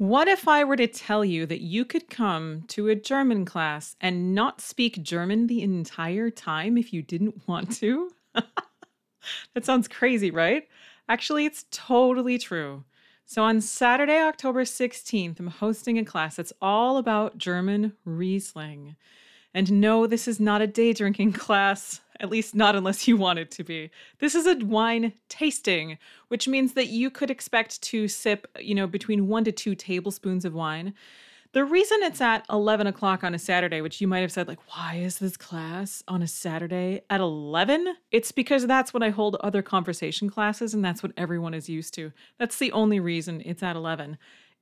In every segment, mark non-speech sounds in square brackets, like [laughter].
What if I were to tell you that you could come to a German class and not speak German the entire time if you didn't want to? [laughs] that sounds crazy, right? Actually, it's totally true. So on Saturday, October 16th, I'm hosting a class that's all about German Riesling. And no, this is not a day drinking [laughs] class, at least not unless you want it to be. This is a wine tasting, which means that you could expect to sip, you know, between one to two tablespoons of wine. The reason it's at 11 o'clock on a Saturday, which you might have said, like, why is this class on a Saturday at 11? It's because that's when I hold other conversation classes and that's what everyone is used to. That's the only reason it's at 11.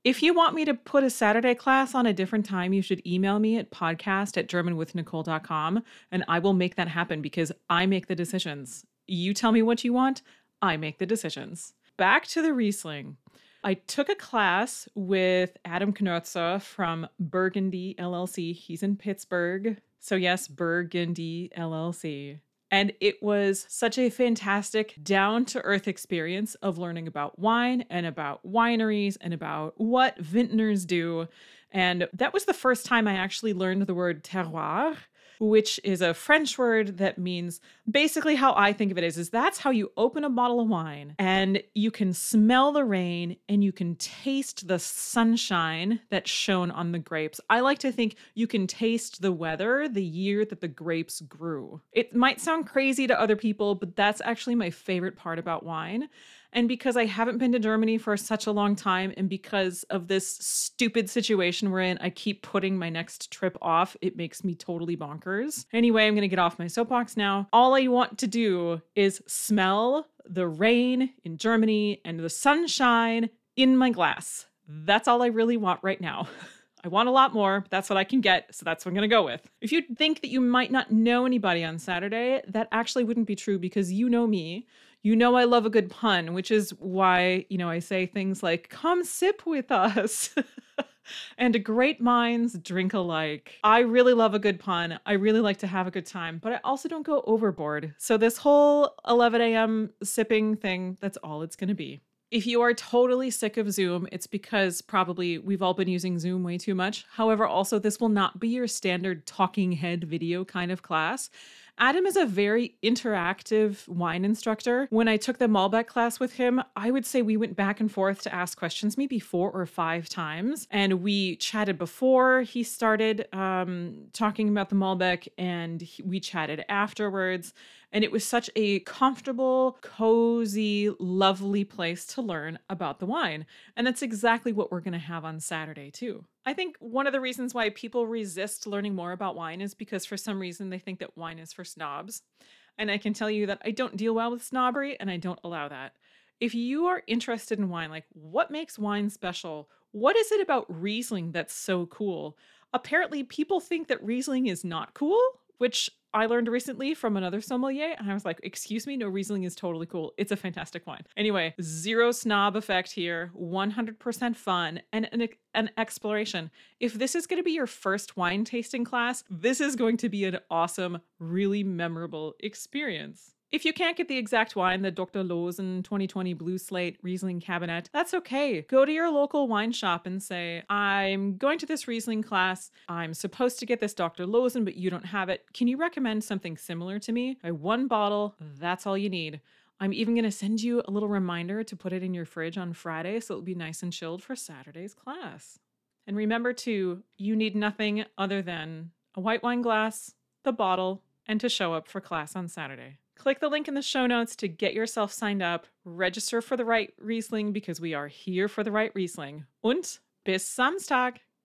If you want me to put a Saturday class on a different time, you should email me at podcast at germanwithnicole.com and I will make that happen because I make the decisions. You tell me what you want, I make the decisions. Back to the Riesling. I took a class with Adam Knoerzer from Burghundy LLC. He's in Pittsburgh. So, yes, Burghundy LLC. And it was such a fantastic, down to earth experience of learning about wine and about wineries and about what vintners do. And that was the first time I actually learned the word terroir which is a French word that means basically how I think of it is is that's how you open a bottle of wine and you can smell the rain and you can taste the sunshine that shone on the grapes. I like to think you can taste the weather the year that the grapes grew. It might sound crazy to other people, but that's actually my favorite part about wine. And because I haven't been to Germany for such a long time, and because of this stupid situation we're in, I keep putting my next trip off. It makes me totally bonkers. Anyway, I'm going to get off my soapbox now. All I want to do is smell the rain in Germany and the sunshine in my glass. That's all I really want right now. [laughs] I want a lot more, but that's what I can get, so that's what I'm gonna go with. If you think that you might not know anybody on Saturday, that actually wouldn't be true because you know me. You know I love a good pun, which is why, you know, I say things like, come sip with us. [laughs] and great minds drink alike. I really love a good pun. I really like to have a good time, but I also don't go overboard. So, this whole 11 a.m. sipping thing, that's all it's going to be. If you are totally sick of Zoom, it's because probably we've all been using Zoom way too much. However, also, this will not be your standard talking head video kind of class. Adam is a very interactive wine instructor. When I took the Malbec class with him, I would say we went back and forth to ask questions maybe four or five times. And we chatted before he started um, talking about the Malbec, and he, we chatted afterwards. And it was such a comfortable, cozy, lovely place to learn about the wine. And that's exactly what we're going to have on Saturday, too. I think one of the reasons why people resist learning more about wine is because for some reason they think that wine is for snobs. And I can tell you that I don't deal well with snobbery and I don't allow that. If you are interested in wine, like what makes wine special? What is it about Riesling that's so cool? Apparently, people think that Riesling is not cool, which I learned recently from another sommelier, and I was like, excuse me, no, Riesling is totally cool. It's a fantastic wine. Anyway, zero snob effect here, 100% fun, and an, an exploration. If this is going to be your first wine tasting class, this is going to be an awesome, really memorable experience. If you can't get the exact wine, the Dr. Loosen 2020 Blue Slate Riesling Kabinett, that's okay. Go to your local wine shop and say, I'm going to this Riesling class. I'm supposed to get this Dr. Loosen, but you don't have it. Can you recommend something similar to me? Buy one bottle, that's all you need. I'm even going to send you a little reminder to put it in your fridge on Friday so it'll be nice and chilled for Saturday's class. And remember, too, you need nothing other than a white wine glass, the bottle, and to show up for class on Saturday. Click the link in the show notes to get yourself signed up, register for the right Riesling because we are here for the right Riesling. Und bis Samstag!